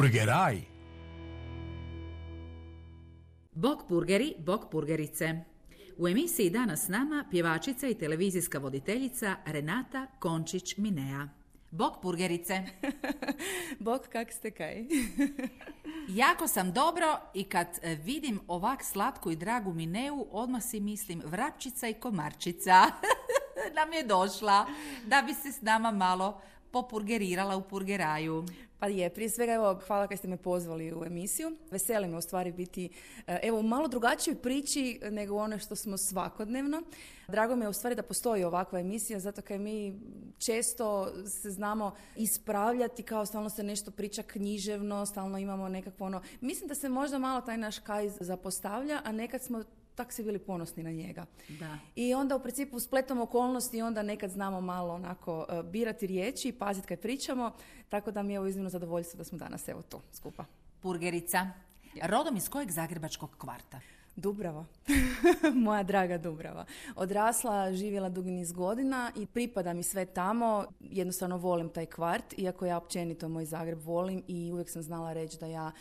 Purgeraj. Bok burgeri, bok burgerice. U emisiji danas s nama pjevačica i televizijska voditeljica Renata Končić-Minea. Bok burgerice. Bok, kak ste kaj? jako sam dobro i kad e, vidim ovak slatku i dragu Mineu, odmah si mislim vrapčica i komarčica. Nam je došla da bi se s nama malo popurgerirala u purgeraju. Pa je, prije svega evo, hvala kad ste me pozvali u emisiju. Veseli me u stvari biti e, evo malo drugačijoj priči nego ono što smo svakodnevno. Drago mi je u stvari da postoji ovakva emisija, zato kaj mi često se znamo ispravljati kao stalno se nešto priča književno, stalno imamo nekakvo ono... Mislim da se možda malo taj naš kaj zapostavlja, a nekad smo tak si bili ponosni na njega. Da. I onda u principu spletom okolnosti onda nekad znamo malo onako e, birati riječi i paziti kad pričamo, tako da mi je ovo iznimno zadovoljstvo da smo danas evo tu skupa. Purgerica. Rodom iz kojeg zagrebačkog kvarta? Dubrava. Moja draga Dubrava. Odrasla, živjela dugi niz godina i pripada mi sve tamo. Jednostavno volim taj kvart, iako ja općenito moj Zagreb volim i uvijek sam znala reći da ja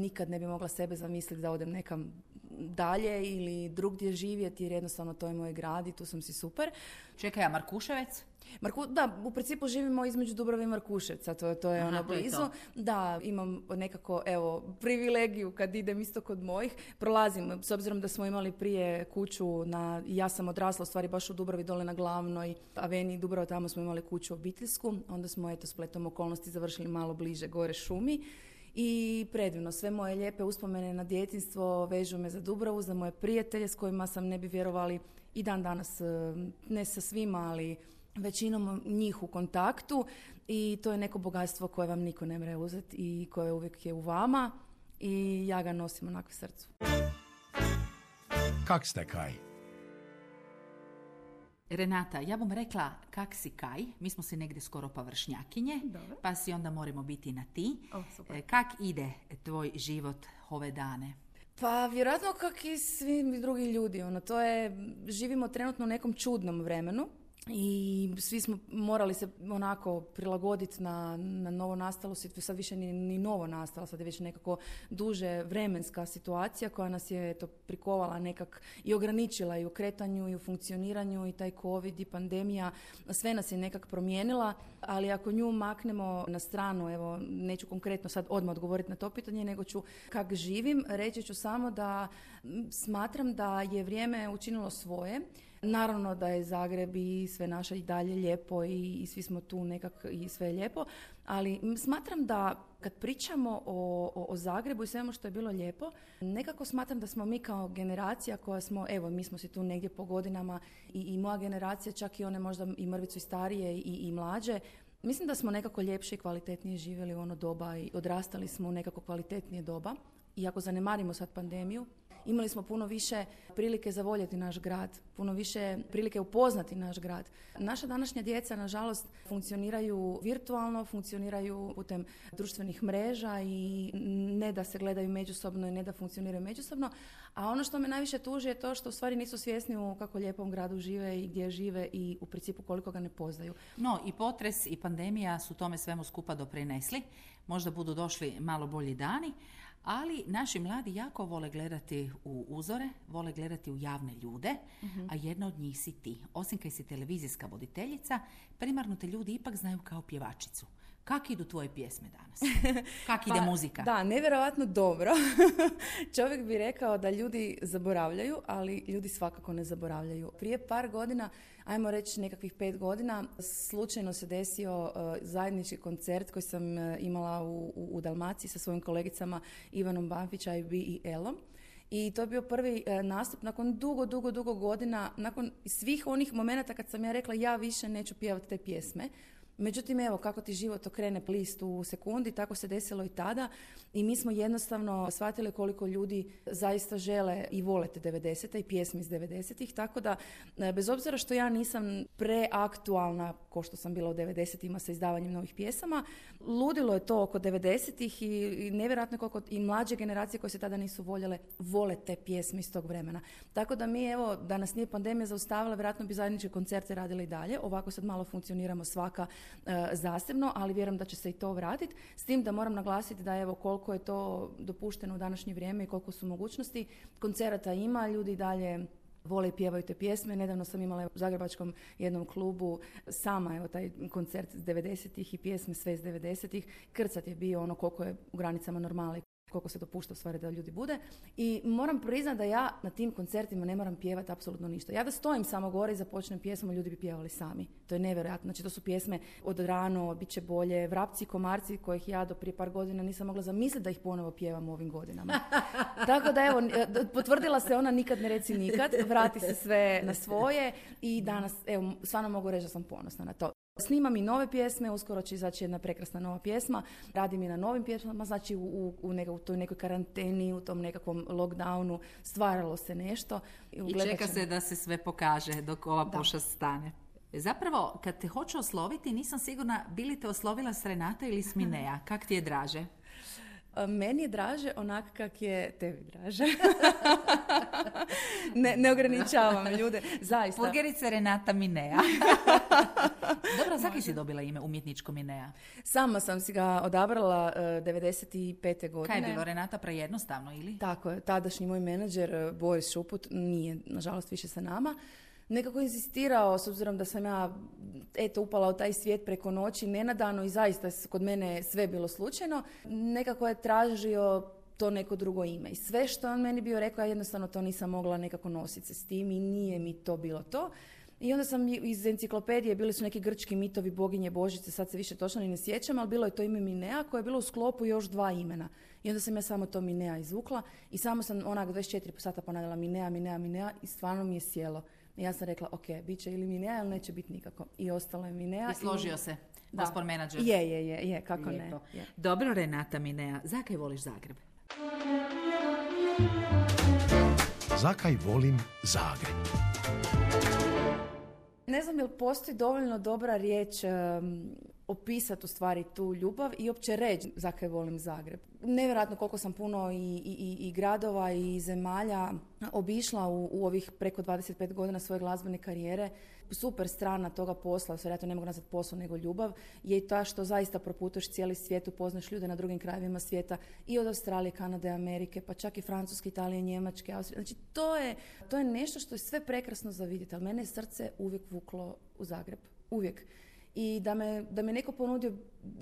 nikad ne bi mogla sebe zamisliti da odem nekam dalje ili drugdje živjeti jer jednostavno to je moj grad i tu sam si super. Čekaj, a Markuševec? Marku, da, u principu živimo između Dubrave i Markuševca, to, to je ono blizu. Da, imam nekako, evo, privilegiju kad idem isto kod mojih. Prolazim, s obzirom da smo imali prije kuću na, ja sam odrasla u stvari baš u Dubravi dole na glavnoj aveni Dubrava, tamo smo imali kuću obiteljsku, onda smo eto spletom okolnosti završili malo bliže gore šumi i predivno. Sve moje lijepe uspomene na djetinstvo vežu me za Dubravu, za moje prijatelje s kojima sam ne bi vjerovali i dan danas, e, ne sa svima, ali većinom njih u kontaktu i to je neko bogatstvo koje vam niko ne mre uzeti i koje uvijek je u vama i ja ga nosim onako u srcu. Kak ste kaj? Renata, ja bom rekla kak si kaj, mi smo si negdje skoro pa vršnjakinje, pa si onda moramo biti na ti. O, e, Kak ide tvoj život ove dane? Pa vjerojatno kak i svi drugi ljudi. Ono, to je, živimo trenutno u nekom čudnom vremenu i svi smo morali se onako prilagoditi na, na novo nastalu situaciju, sad više ni, ni novo nastalo, sad je već nekako duže vremenska situacija koja nas je eto, prikovala nekak i ograničila i u kretanju i u funkcioniranju i taj covid i pandemija, sve nas je nekak promijenila, ali ako nju maknemo na stranu, evo neću konkretno sad odmah odgovoriti na to pitanje, nego ću kak živim, reći ću samo da smatram da je vrijeme učinilo svoje, Naravno da je Zagreb i sve naše i dalje lijepo i, i svi smo tu nekak i sve je lijepo, ali smatram da kad pričamo o, o, o, Zagrebu i svemu što je bilo lijepo, nekako smatram da smo mi kao generacija koja smo, evo mi smo si tu negdje po godinama i, i moja generacija, čak i one možda i mrvicu i starije i, i mlađe, Mislim da smo nekako ljepše i kvalitetnije živjeli u ono doba i odrastali smo u nekako kvalitetnije doba. I ako zanemarimo sad pandemiju, imali smo puno više prilike zavoljeti naš grad, puno više prilike upoznati naš grad. Naša današnja djeca, nažalost, funkcioniraju virtualno, funkcioniraju putem društvenih mreža i ne da se gledaju međusobno i ne da funkcioniraju međusobno, a ono što me najviše tuži je to što u stvari nisu svjesni u kako lijepom gradu žive i gdje žive i u principu koliko ga ne poznaju. No i potres i pandemija su tome svemu skupa doprinesli. Možda budu došli malo bolji dani, ali naši mladi jako vole gledati u uzore, vole gledati u javne ljude, mhm. a jedna od njih si ti. Osim kaj si televizijska voditeljica, primarno te ljudi ipak znaju kao pjevačicu. Kako idu tvoje pjesme danas? Kako ide pa, muzika? Da, nevjerojatno dobro. Čovjek bi rekao da ljudi zaboravljaju, ali ljudi svakako ne zaboravljaju. Prije par godina, ajmo reći nekakvih pet godina, slučajno se desio uh, zajednički koncert koji sam uh, imala u, u, Dalmaciji sa svojim kolegicama Ivanom Banfić, IB i Elom. I to je bio prvi uh, nastup nakon dugo, dugo, dugo godina, nakon svih onih momenata kad sam ja rekla ja više neću pjevati te pjesme Međutim, evo, kako ti život okrene plist u sekundi, tako se desilo i tada i mi smo jednostavno shvatili koliko ljudi zaista žele i vole te 90 i pjesme iz 90-ih, tako da e, bez obzira što ja nisam preaktualna ko što sam bila u 90-ima sa izdavanjem novih pjesama, ludilo je to oko 90-ih i, i nevjerojatno koliko i mlađe generacije koje se tada nisu voljele, vole te pjesme iz tog vremena. Tako da mi, evo, da nas nije pandemija zaustavila, vjerojatno bi zajedničke koncerte radili i dalje. Ovako sad malo funkcioniramo svaka zasebno, ali vjerujem da će se i to vratiti. S tim da moram naglasiti da evo koliko je to dopušteno u današnje vrijeme i koliko su mogućnosti. Koncerata ima, ljudi dalje vole i pjevaju te pjesme. Nedavno sam imala u Zagrebačkom jednom klubu sama evo taj koncert iz 90-ih i pjesme sve iz 90-ih. Krcat je bio ono koliko je u granicama normale koliko se dopušta u stvari da ljudi bude. I moram priznati da ja na tim koncertima ne moram pjevati apsolutno ništa. Ja da stojim samo gore i započnem pjesmu, ljudi bi pjevali sami. To je nevjerojatno. Znači to su pjesme od rano, bit će bolje, vrapci, komarci kojih ja do prije par godina nisam mogla zamisliti da ih ponovo pjevam u ovim godinama. Tako da evo, potvrdila se ona nikad ne reci nikad, vrati se sve na svoje i danas, evo, stvarno mogu reći da sam ponosna na to. Snimam i nove pjesme, uskoro će izaći jedna prekrasna nova pjesma, radim i na novim pjesmama, znači u, u, u, toj nekoj karanteni, u tom nekakvom lockdownu stvaralo se nešto. I čeka se da se sve pokaže dok ova pošast stane. Zapravo, kad te hoću osloviti, nisam sigurna bili te oslovila s Renata ili s Minea. Kak ti je draže? Meni je draže onak kak je tebi draže. ne, ne ograničavam ljude, zaista. Purgerica Renata Minea. Dobro, zaki si dobila ime umjetničko Minea? Sama sam si ga odabrala uh, 95. godine. Kaj je bilo, Renata prejednostavno ili? Tako je, tadašnji moj menadžer e, Boris Šuput nije, nažalost, više sa nama nekako insistirao, s obzirom da sam ja eto upala u taj svijet preko noći nenadano i zaista kod mene sve bilo slučajno, nekako je tražio to neko drugo ime. I sve što on meni bio rekao, ja jednostavno to nisam mogla nekako nositi se s tim i nije mi to bilo to. I onda sam iz enciklopedije, bili su neki grčki mitovi boginje Božice, sad se više točno ni ne sjećam, ali bilo je to ime Minea koje je bilo u sklopu još dva imena. I onda sam ja samo to Minea izvukla i samo sam onak 24 sata ponavljala Minea, Minea, Minea i stvarno mi je sjelo. I ja sam rekla, ok, bit će ili Minea ili neće biti nikako. I ostalo je Minea. I složio se, gospod menadžer. Je, je, je, je, kako ne. Je. Dobro, Renata Minea, zakaj voliš Zagreb? Zakaj volim Zagreb? Ne znam li postoji dovoljno dobra riječ opisati u stvari tu ljubav i opće reći zakaj volim Zagreb. Nevjerojatno koliko sam puno i, i, i gradova i zemalja obišla u, u, ovih preko 25 godina svoje glazbene karijere. Super strana toga posla, ja to ne mogu nazvati posao nego ljubav, je i ta što zaista proputuješ cijeli svijet, upoznaš ljude na drugim krajevima svijeta i od Australije, Kanade, Amerike, pa čak i Francuske, Italije, Njemačke, Austrije. Znači to je, to je nešto što je sve prekrasno za vidjeti, ali mene je srce uvijek vuklo u Zagreb. Uvijek i da me, da me neko ponudio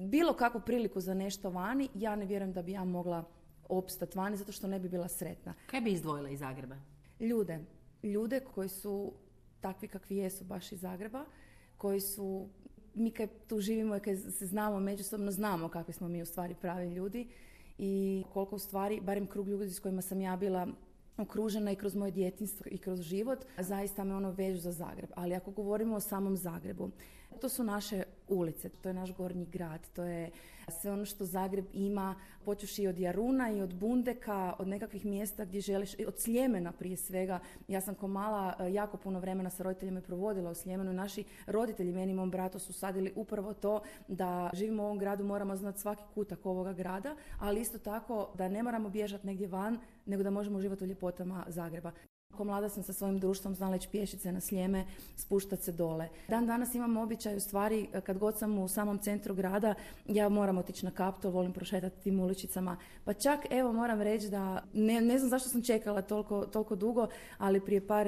bilo kakvu priliku za nešto vani, ja ne vjerujem da bi ja mogla opstati vani zato što ne bi bila sretna. Kaj bi izdvojila iz Zagreba? Ljude. Ljude koji su takvi kakvi jesu baš iz Zagreba, koji su, mi kad tu živimo i kad se znamo, međusobno znamo kakvi smo mi u stvari pravi ljudi i koliko u stvari, barem krug ljudi s kojima sam ja bila okružena i kroz moje djetinstvo i kroz život, zaista me ono vežu za Zagreb. Ali ako govorimo o samom Zagrebu, to su naše ulice, to je naš gornji grad, to je sve ono što Zagreb ima, počuši od Jaruna i od Bundeka, od nekakvih mjesta gdje želiš, od Sljemena prije svega. Ja sam ko mala e, jako puno vremena sa roditeljima provodila u Sljemenu. Naši roditelji, meni i mom bratu, su sadili upravo to da živimo u ovom gradu, moramo znati svaki kutak ovoga grada, ali isto tako da ne moramo bježati negdje van, nego da možemo uživati u ljepotama Zagreba. Ko mlada sam sa svojim društvom znala ići pješice na sljeme, spuštati se dole. Dan danas imam običaj u stvari kad god sam u samom centru grada, ja moram otići na kapto, volim prošetati tim uličicama. Pa čak evo moram reći da ne, ne znam zašto sam čekala toliko, toliko dugo, ali prije par,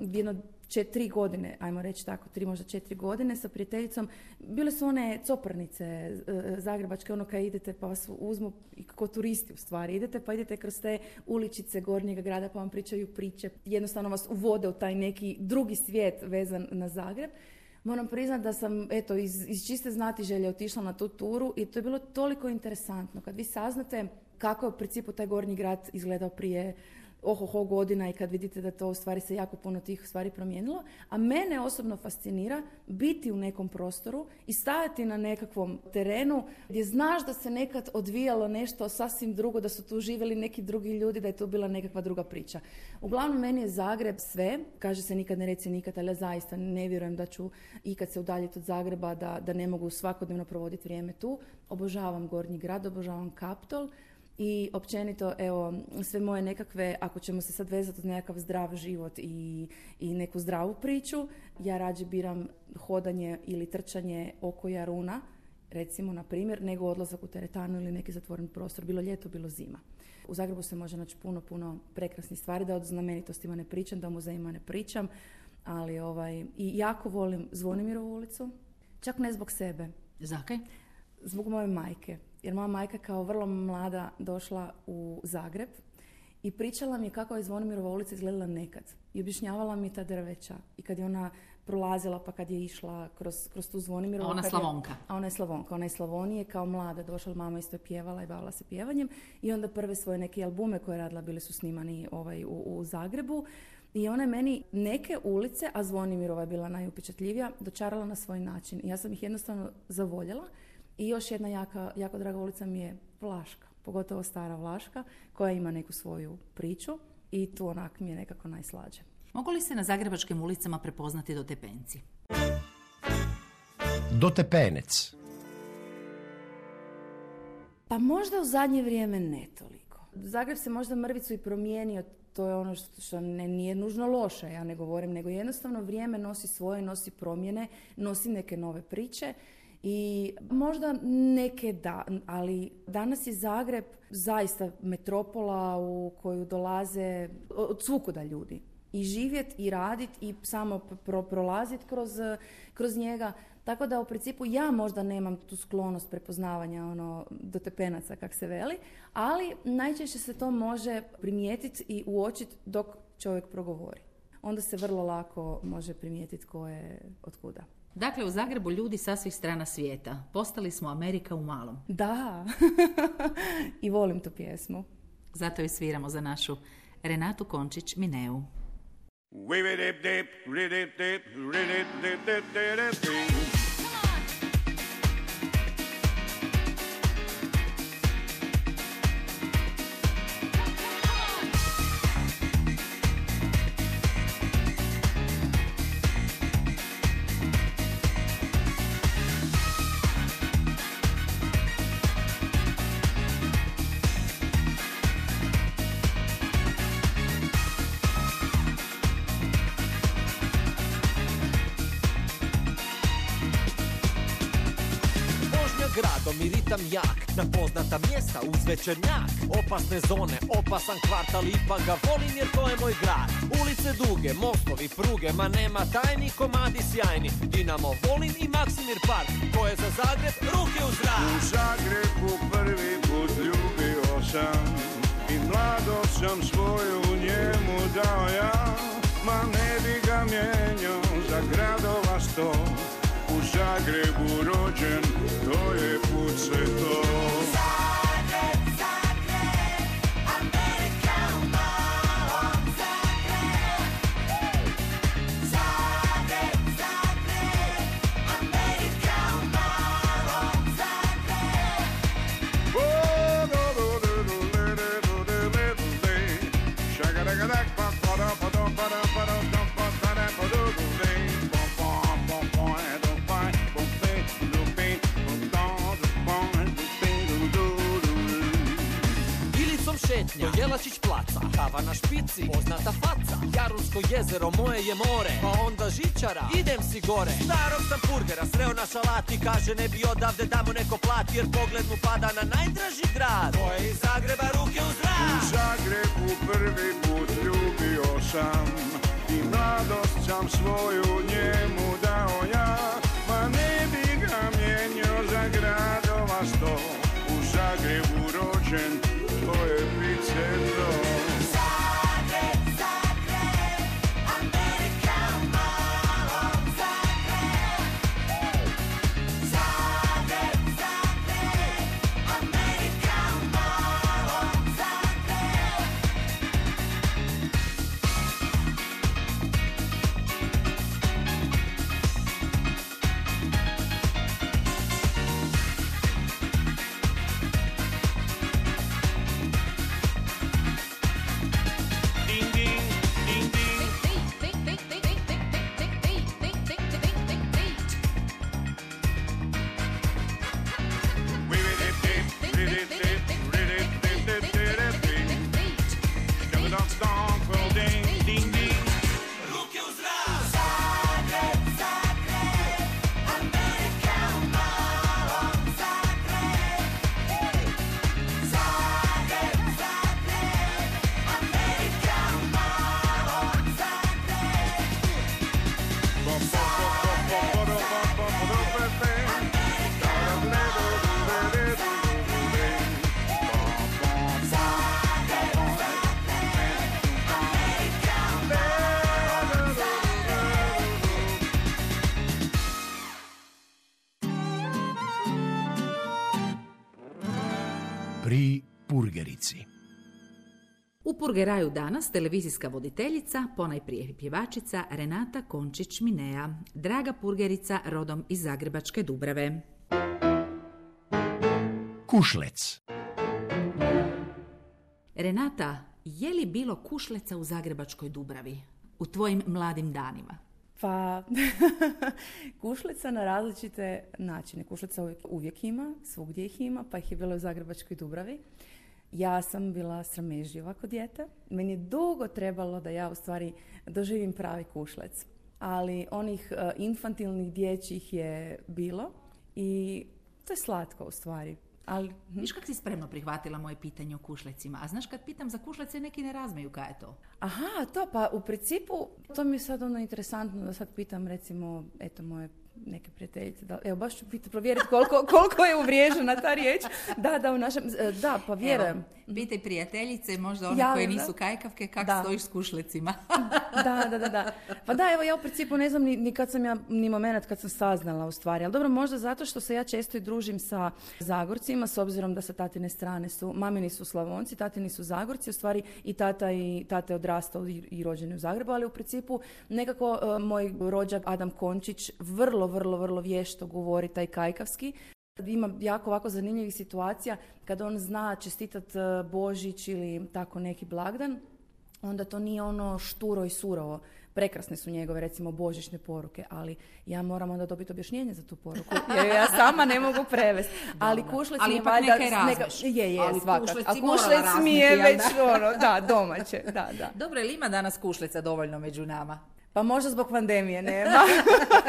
jedno četiri godine, ajmo reći tako, tri možda četiri godine sa prijateljicom. Bile su one coprnice e, zagrebačke, ono kad idete pa vas uzmu, i kao turisti u stvari, idete pa idete kroz te uličice gornjega grada pa vam pričaju priče, jednostavno vas uvode u taj neki drugi svijet vezan na Zagreb. Moram priznati da sam eto, iz, iz čiste znatiželje otišla na tu turu i to je bilo toliko interesantno. Kad vi saznate kako je u principu taj gornji grad izgledao prije ohoho godina i kad vidite da to u stvari se jako puno tih stvari promijenilo. A mene osobno fascinira biti u nekom prostoru i stajati na nekakvom terenu gdje znaš da se nekad odvijalo nešto sasvim drugo, da su tu živjeli neki drugi ljudi, da je to bila nekakva druga priča. Uglavnom, meni je Zagreb sve, kaže se nikad ne reci nikad, ali ja zaista ne vjerujem da ću ikad se udaljiti od Zagreba, da, da ne mogu svakodnevno provoditi vrijeme tu. Obožavam Gornji grad, obožavam Kaptol i općenito evo sve moje nekakve, ako ćemo se sad vezati uz nekakav zdrav život i, i neku zdravu priču, ja rađe biram hodanje ili trčanje oko Jaruna, recimo na primjer, nego odlazak u teretanu ili neki zatvoren prostor, bilo ljeto, bilo zima. U Zagrebu se može naći puno, puno prekrasnih stvari, da od znamenitostima ne pričam, da o muzejima ne pričam, ali ovaj, i jako volim Zvonimirovu ulicu, čak ne zbog sebe. Zakaj? Zbog moje majke jer moja majka kao vrlo mlada došla u Zagreb i pričala mi je kako je Zvonimirova ulica izgledala nekad. I objašnjavala mi ta drveća. I kad je ona prolazila, pa kad je išla kroz, kroz tu Zvonimirovu... A ona Slavonka. a ona je Slavonka. Ona je Slavonije kao mlada došla, mama isto je pjevala i bavila se pjevanjem. I onda prve svoje neke albume koje je radila bili su snimani ovaj, u, u Zagrebu. I ona je meni neke ulice, a Zvonimirova je bila najupečatljivija, dočarala na svoj način. I ja sam ih jednostavno zavoljela i još jedna jaka, jako draga ulica mi je Vlaška, pogotovo stara Vlaška, koja ima neku svoju priču i tu onak mi je nekako najslađe. Mogu li se na zagrebačkim ulicama prepoznati dotepenci? Dotepenec. Pa možda u zadnje vrijeme ne toliko. Zagreb se možda mrvicu i promijenio, to je ono što ne, nije nužno loše, ja ne govorim, nego jednostavno vrijeme nosi svoje, nosi promjene, nosi neke nove priče i možda neke da, ali danas je Zagreb zaista metropola u koju dolaze od svukuda ljudi. I živjet i radit i samo pro, prolazit kroz, kroz njega. Tako da u principu ja možda nemam tu sklonost prepoznavanja ono do tepenaca kak se veli, ali najčešće se to može primijetiti i uočiti dok čovjek progovori. Onda se vrlo lako može primijetiti ko je od kuda. Dakle, u Zagrebu ljudi sa svih strana svijeta. Postali smo Amerika u malom. Da, i volim tu pjesmu. Zato ju sviramo za našu Renatu Končić Mineu. Ritam jak. Na poznata mjesta uz večernjak Opasne zone, opasan kvartal Ipak ga volim jer to je moj grad. Ulice duge, mostovi, pruge Ma nema tajni, komadi sjajni. Dinamo volim i Maksimir Park Ko je za Zagreb, ruke u zrak. U Zagrebu prvi put ljubio sam I mladost sam svoju njemu dao ja. Ma ne bi ga mijenjao za gradova sto. U Zagrebu rođen, to je put sve Jelačić placa, kava na špici, poznata faca. Jarunsko jezero, moje je more, pa onda žičara, idem si gore. Starog sam burgera, sreo na šalati, kaže ne bi odavde da mu neko plati Jer pogled mu pada na najdraži grad, to je iz Zagreba ruke u zrak U Zagrebu prvi put ljubio sam I mladost sam svoju njemu dao ja. Ma ne bi ga mijenio za gradova sto. U Zagrebu rođen Estoy pidiendo Purgeraju danas televizijska voditeljica, ponajprije pjevačica Renata Končić-Minea, draga Purgerica rodom iz Zagrebačke Dubrave. Kušlec. Renata, je li bilo kušleca u Zagrebačkoj Dubravi u tvojim mladim danima? Pa, kušlica na različite načine. Kušlica uvijek, uvijek ima, svugdje ih ima, pa ih je bilo u Zagrebačkoj Dubravi. Ja sam bila sramežljiva kod dijete. Meni je dugo trebalo da ja u stvari doživim pravi kušlec. Ali onih uh, infantilnih dječjih je bilo i to je slatko u stvari. Ali, Viš kak si spremno prihvatila moje pitanje o kušlecima? A znaš kad pitam za kušlece neki ne razmeju kaj je to? aha, to pa u principu, to mi je sad ono interesantno da sad pitam recimo, eto moje neke prijateljice, da, evo baš ću pitati, provjeriti koliko, koliko je uvriježena ta riječ. Da, da, u našem, e, da, pa vjerujem. Evo, pitaj prijateljice, možda one Ja, koje da. nisu kajkavke, kak Da. stojiš s kušlecima. da, da, da, da. Pa da, evo ja u principu ne znam ni, ni kad sam ja, ni moment kad sam saznala u stvari. Ali dobro, možda zato što se ja često i družim sa Zagorcima, s obzirom da sa tatine strane su, mamini su Slavonci, tatini su Zagorci, u stvari i tata i tata je odrastao i, i rođen u Zagrebu, ali u principu nekako e, moj rođak Adam Končić vrlo, vrlo, vrlo vješto govori taj kajkavski. Ima jako ovako zanimljivih situacija kad on zna čestitat e, Božić ili tako neki blagdan, onda to nije ono šturo i surovo. Prekrasne su njegove, recimo, božićne poruke, ali ja moram onda dobiti objašnjenje za tu poruku, jer ja sama ne mogu prevesti. Ali kušlec mi je valjda... neka je, je, Ali A kušlec mi je već ono, da, domaće, da, da. Dobro, ili ima danas kušleca dovoljno među nama? Pa možda zbog pandemije nema.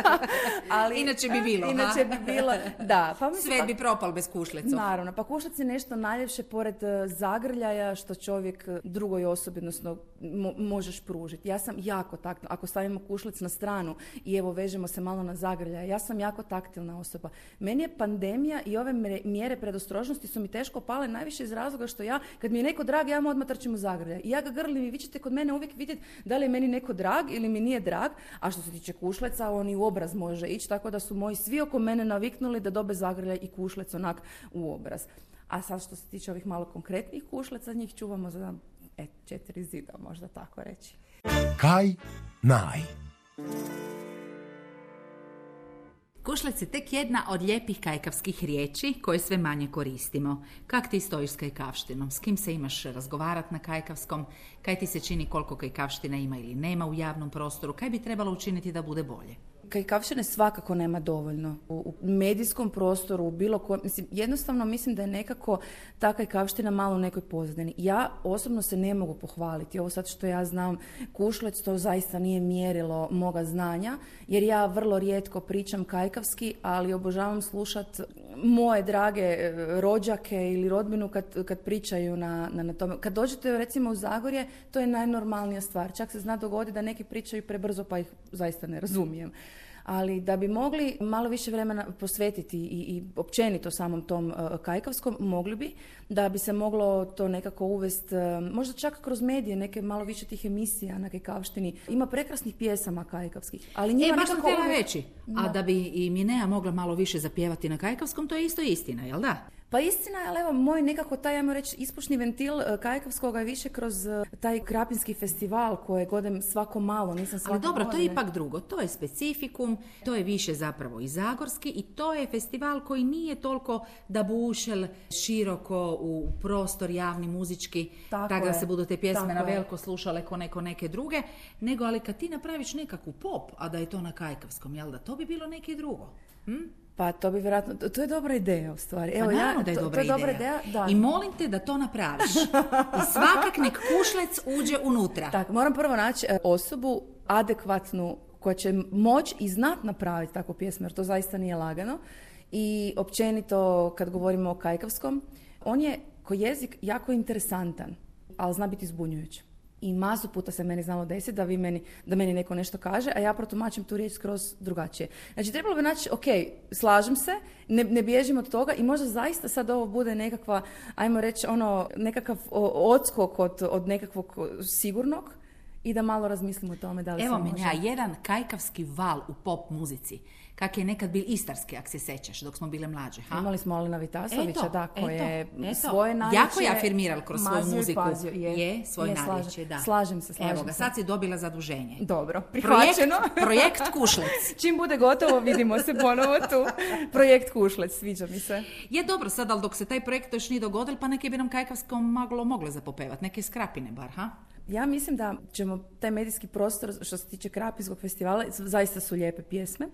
ali, Inače bi bilo? Inače bi bilo, da. Pa mislim, Svet pa- bi propal bez kušlecom. Naravno, pa kušlac je nešto najljepše pored e, zagrljaja što čovjek e, drugoj osobi, odnosno mo- možeš pružiti. Ja sam jako taktilna, ako stavimo kušlac na stranu i evo vežemo se malo na zagrljaja, ja sam jako taktilna osoba. Meni je pandemija i ove mjere predostrožnosti su mi teško pale najviše iz razloga što ja, kad mi je neko drag, ja mu odmah trčim u zagrljaj. I ja ga grlim i vi ćete kod mene uvijek vidjeti da li je meni neko drag ili mi nije drag, a što se tiče kušleca, on i u obraz može ići, tako da su moji svi oko mene naviknuli da dobe zagrljaj i kušlec onak u obraz. A sad što se tiče ovih malo konkretnih kušleca, njih čuvamo za e, četiri zida, možda tako reći. Kaj naj. Kušlec je tek jedna od lijepih kajkavskih riječi koje sve manje koristimo. Kak ti stojiš s kajkavštinom? S kim se imaš razgovarat na kajkavskom? Kaj ti se čini koliko kajkavština ima ili nema u javnom prostoru? Kaj bi trebalo učiniti da bude bolje? Kajkavštine svakako nema dovoljno. U, u medijskom prostoru, u bilo kojem, mislim, jednostavno mislim da je nekako ta kajkavština malo u nekoj pozadini. Ja osobno se ne mogu pohvaliti. Ovo sad što ja znam kušlec, to zaista nije mjerilo moga znanja, jer ja vrlo rijetko pričam kajkavski, ali obožavam slušat moje drage e, rođake ili rodbinu kad, kad pričaju na, na, na tome. Kad dođete recimo u Zagorje, to je najnormalnija stvar. Čak se zna dogoditi da neki pričaju prebrzo pa ih zaista ne razumijem. Ali da bi mogli malo više vremena posvetiti i, i općenito samom tom uh, kajkavskom, mogli bi, da bi se moglo to nekako uvesti, možda čak kroz medije, neke malo više tih emisija na kajkavštini. Ima prekrasnih pjesama kajkavskih, ali njima E, baš nekako reći. A da bi i Minea mogla malo više zapjevati na kajkavskom, to je isto istina, jel da? Pa istina ali evo, moj nekako taj, ajmo reći, ispušni ventil e, Kajkavskoga je više kroz e, taj Krapinski festival koje godem svako malo, nisam svake Ali dobro, to je godine. ipak drugo. To je specifikum, to je više zapravo i zagorski i to je festival koji nije toliko da bušel široko u prostor javni muzički, Tako tako da se budu te pjesme na veliko slušale ko neko neke druge, nego ali kad ti napraviš nekakvu pop, a da je to na kajkavskom, jel da, to bi bilo neki drugo. Pa to bi vjerojatno, to, je dobra ideja u stvari. Pa Evo, ja, naravno da je to, dobra to je dobra ideja. ideja, da. I molim te da to napraviš. I svakak nek kušlec uđe unutra. Tak, moram prvo naći e, osobu adekvatnu koja će moći i znat napraviti takvu pjesmu, jer to zaista nije lagano. I općenito, kad govorimo o kajkavskom, on je ko jezik jako interesantan, ali zna biti zbunjujući. I masu puta se meni znalo desiti da, vi meni, da meni neko nešto kaže, a ja protumačim tu riječ skroz drugačije. Znači, trebalo bi naći, ok, slažem se, ne, ne bježim od toga i možda zaista sad ovo bude nekakva, ajmo reći, ono, nekakav odskok od, od nekakvog sigurnog, i da malo razmislimo o tome da li Evo se može. ja jedan kajkavski val u pop muzici. Kak je nekad bil istarski, ak se sećaš, dok smo bile mlađe. Ha? Imali smo Alena Vitasovića, da, koji eto, je eto. svoje narječje... Jako je afirmiral kroz svoju muziku. pazio, je, svoje je, narječje, slažem, da. Slažem se, slažem Evo ga, sad si dobila zaduženje. Dobro, Projekt, prihvaćeno. projekt Kušlec. Čim bude gotovo, vidimo se ponovo tu. Projekt Kušlec, sviđa mi se. Je dobro sad, ali dok se taj projekt još nije dogodil, pa neke bi nam kajkavskom maglo mogle zapopevat. Neke skrapine bar, ha? Ja mislim da ćemo taj medijski prostor što se tiče Krapinskog festivala, zaista su lijepe pjesme.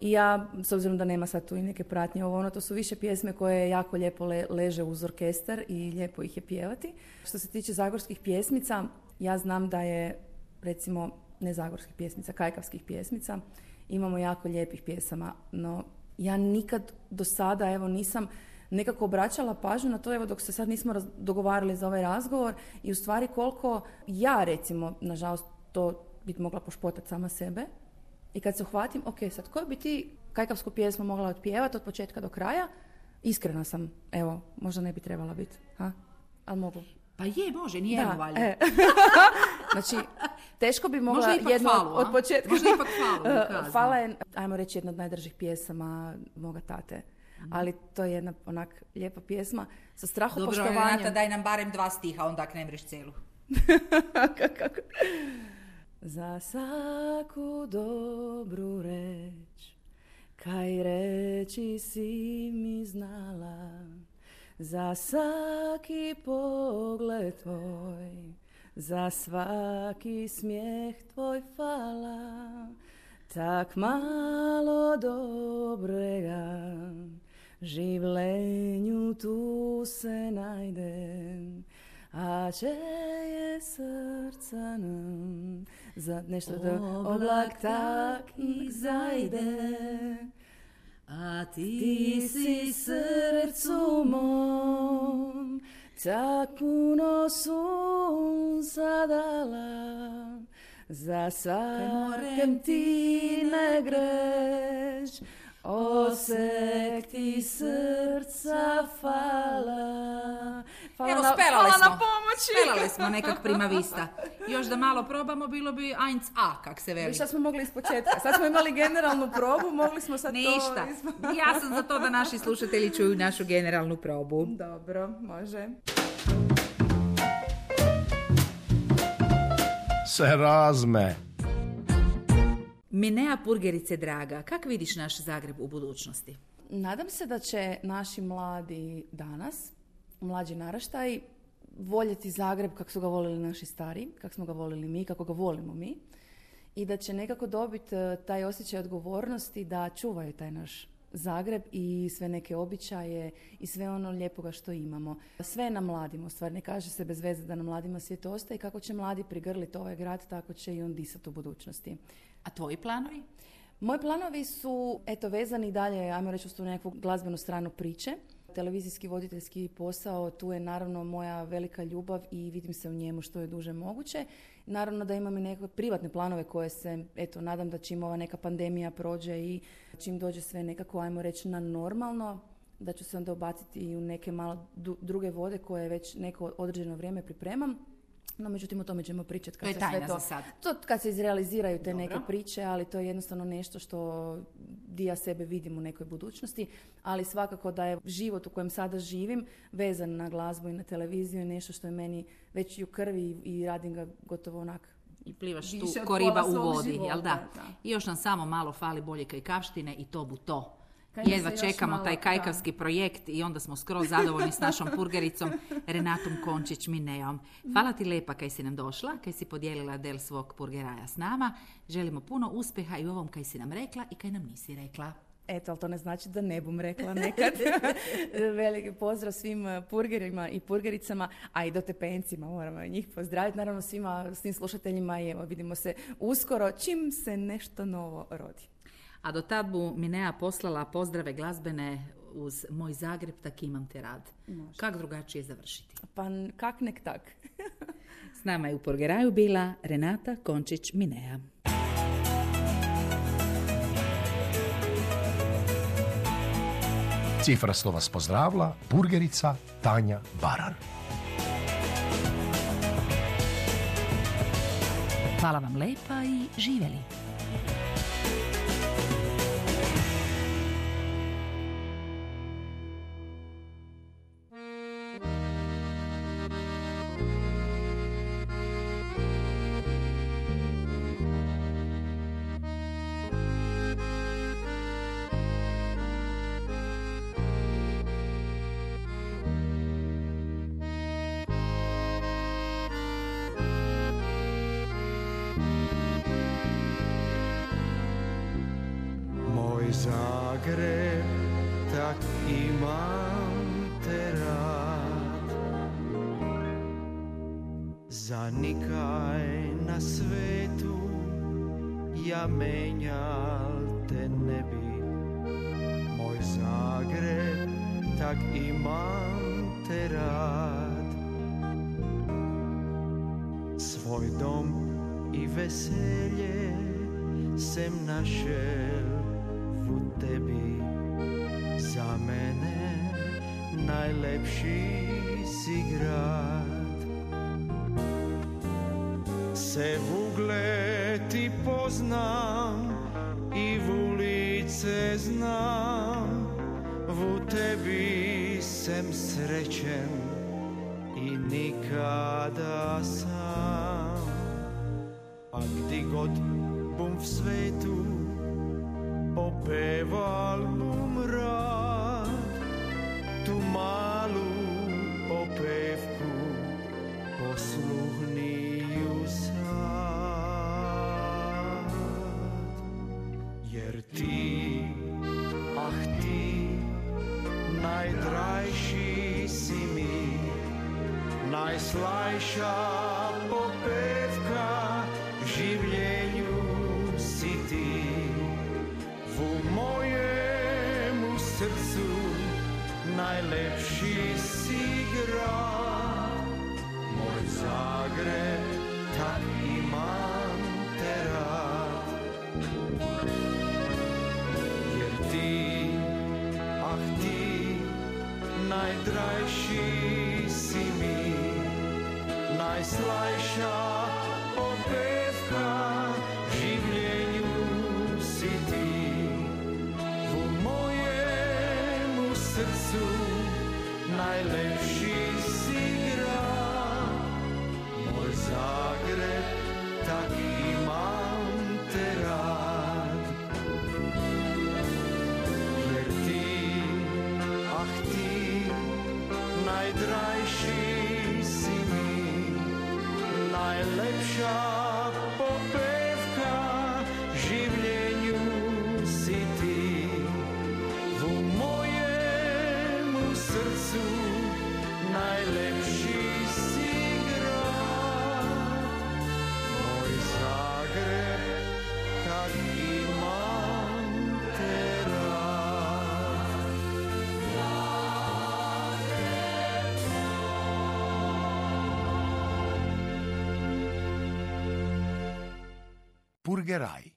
I ja, s obzirom da nema sad tu i neke pratnje ovo ono, to su više pjesme koje jako lijepo le- leže uz orkestar i lijepo ih je pjevati. Što se tiče zagorskih pjesmica, ja znam da je, recimo, ne zagorskih pjesmica, kajkavskih pjesmica, imamo jako lijepih pjesama, no ja nikad do sada, evo, nisam nekako obraćala pažnju na to, evo dok se sad nismo raz- dogovarali za ovaj razgovor i u stvari koliko ja recimo, nažalost, to bih mogla pošpotati sama sebe i kad se uhvatim, ok, sad koju bi ti kajkavsku pjesmu mogla otpjevati od početka do kraja, iskrena sam, evo, možda ne bi trebala biti, ha? Ali mogu. Pa je, može, nije Da, valjda. e. znači, teško bi mogla Možda jednu falu, od, početka. Možda ipak falu E. Fala je, ajmo reći, jedna od najdržih pjesama moga tate. Mhm. Ali to je jedna onak lijepa pjesma sa Dobro, strahopoštovanjem. Renata, daj nam barem dva stiha, onda ne mreš celu. Kako? Za svaku dobru reč, kaj reći si mi znala, za svaki pogled tvoj, za svaki smijeh tvoj fala, tak malo dobrega, živlenju tu se najdem, a če je srca nam za nešto da oblak tak i zajde. A Ti si srcu mom tak puno sunca dala, za svakem ti ne greš, osek ti srca fala. Hvala Evo, na- spelali hvala smo. na pomoći. Spelali smo nekak prima vista. Još da malo probamo, bilo bi 1A, kak se veli. Šta smo mogli iz početka? Sad smo imali generalnu probu, mogli smo sad Ništa. to... Ja sam za to da naši slušatelji čuju našu generalnu probu. Dobro, može. Se razme. Minea Purgerice draga, kak vidiš naš Zagreb u budućnosti? Nadam se da će naši mladi danas, mlađi naraštaj, voljeti Zagreb kako su ga volili naši stari, kako smo ga volili mi, kako ga volimo mi. I da će nekako dobiti eh, taj osjećaj odgovornosti da čuvaju taj naš Zagreb i sve neke običaje i sve ono lijepoga što imamo. Sve je na mladima, u stvari ne kaže se bez veze da na mladima svijet ostaje kako će mladi prigrliti ovaj grad, tako će i on disati u budućnosti. A tvoji planovi? Moji planovi su eto vezani dalje, ajmo reći uz tu nekakvu glazbenu stranu priče. Televizijski voditeljski posao, tu je naravno moja velika ljubav i vidim se u njemu što je duže moguće. Naravno da imam i neke privatne planove koje se, eto, nadam da čim ova neka pandemija prođe i čim dođe sve nekako, ajmo reći, na normalno, da ću se onda ubaciti i u neke malo druge vode koje već neko određeno vrijeme pripremam. No, međutim, o tome ćemo pričati kad To je se sve to... za sad. To kad se izrealiziraju te Dobro. neke priče, ali to je jednostavno nešto što di ja sebe vidim u nekoj budućnosti, ali svakako da je život u kojem sada živim vezan na glazbu i na televiziju i nešto što je meni već i u krvi i radim ga gotovo onak I plivaš tu od ko riba pola u vodi, života, jel da? da. I još nam samo malo fali bolje kajkavštine i to bu to. Jedva čekamo malo, taj da. kajkavski projekt i onda smo skroz zadovoljni s našom purgericom Renatom Končić Mineom. Hvala ti lepa kaj si nam došla, kaj si podijelila del svog purgeraja s nama. Želimo puno uspjeha i u ovom kaj si nam rekla i kaj nam nisi rekla. Eto, ali to ne znači da ne bum rekla nekad. Veliki pozdrav svim eh, purgerima i purgericama, a i dotepencima, moramo njih pozdraviti. Naravno svima, svim slušateljima i evo vidimo se uskoro čim se nešto novo rodi. A do tad bu Minea poslala pozdrave glazbene uz Moj Zagreb, tak imam te rad. Kak drugačije završiti? Pa kak nek tak. S nama je u Purgeraju bila Renata Končić Minea. Cifrasto vas pozdravila burgerica Tanja Baran. Hvala vam lepa i živeli. Ja menjal te ne bi. Moj Zagreb, tak imam te rad. Svoj dom i veselje sem našel u tebi. Za mene najlepši si grad Se v ugled ti poznam i v ulice znam. V tebi sem srećen i nikada sam. A gdi god bum v svetu Popeval bum rad. Tu malu popevku Posluhniju sad Jer ti, ah ti Najdrajši si mi Najslajša popevka življenju si ti. V mojemu srcu najlepši si grad Moj Zagreb, tak imam te rad najdrajši si mi Najslajša popevka življenju si ti V mojemu srcu najlepši si grad Moj Zagreb, tak imam te najdrajši si mi Najlepša Purgeraj.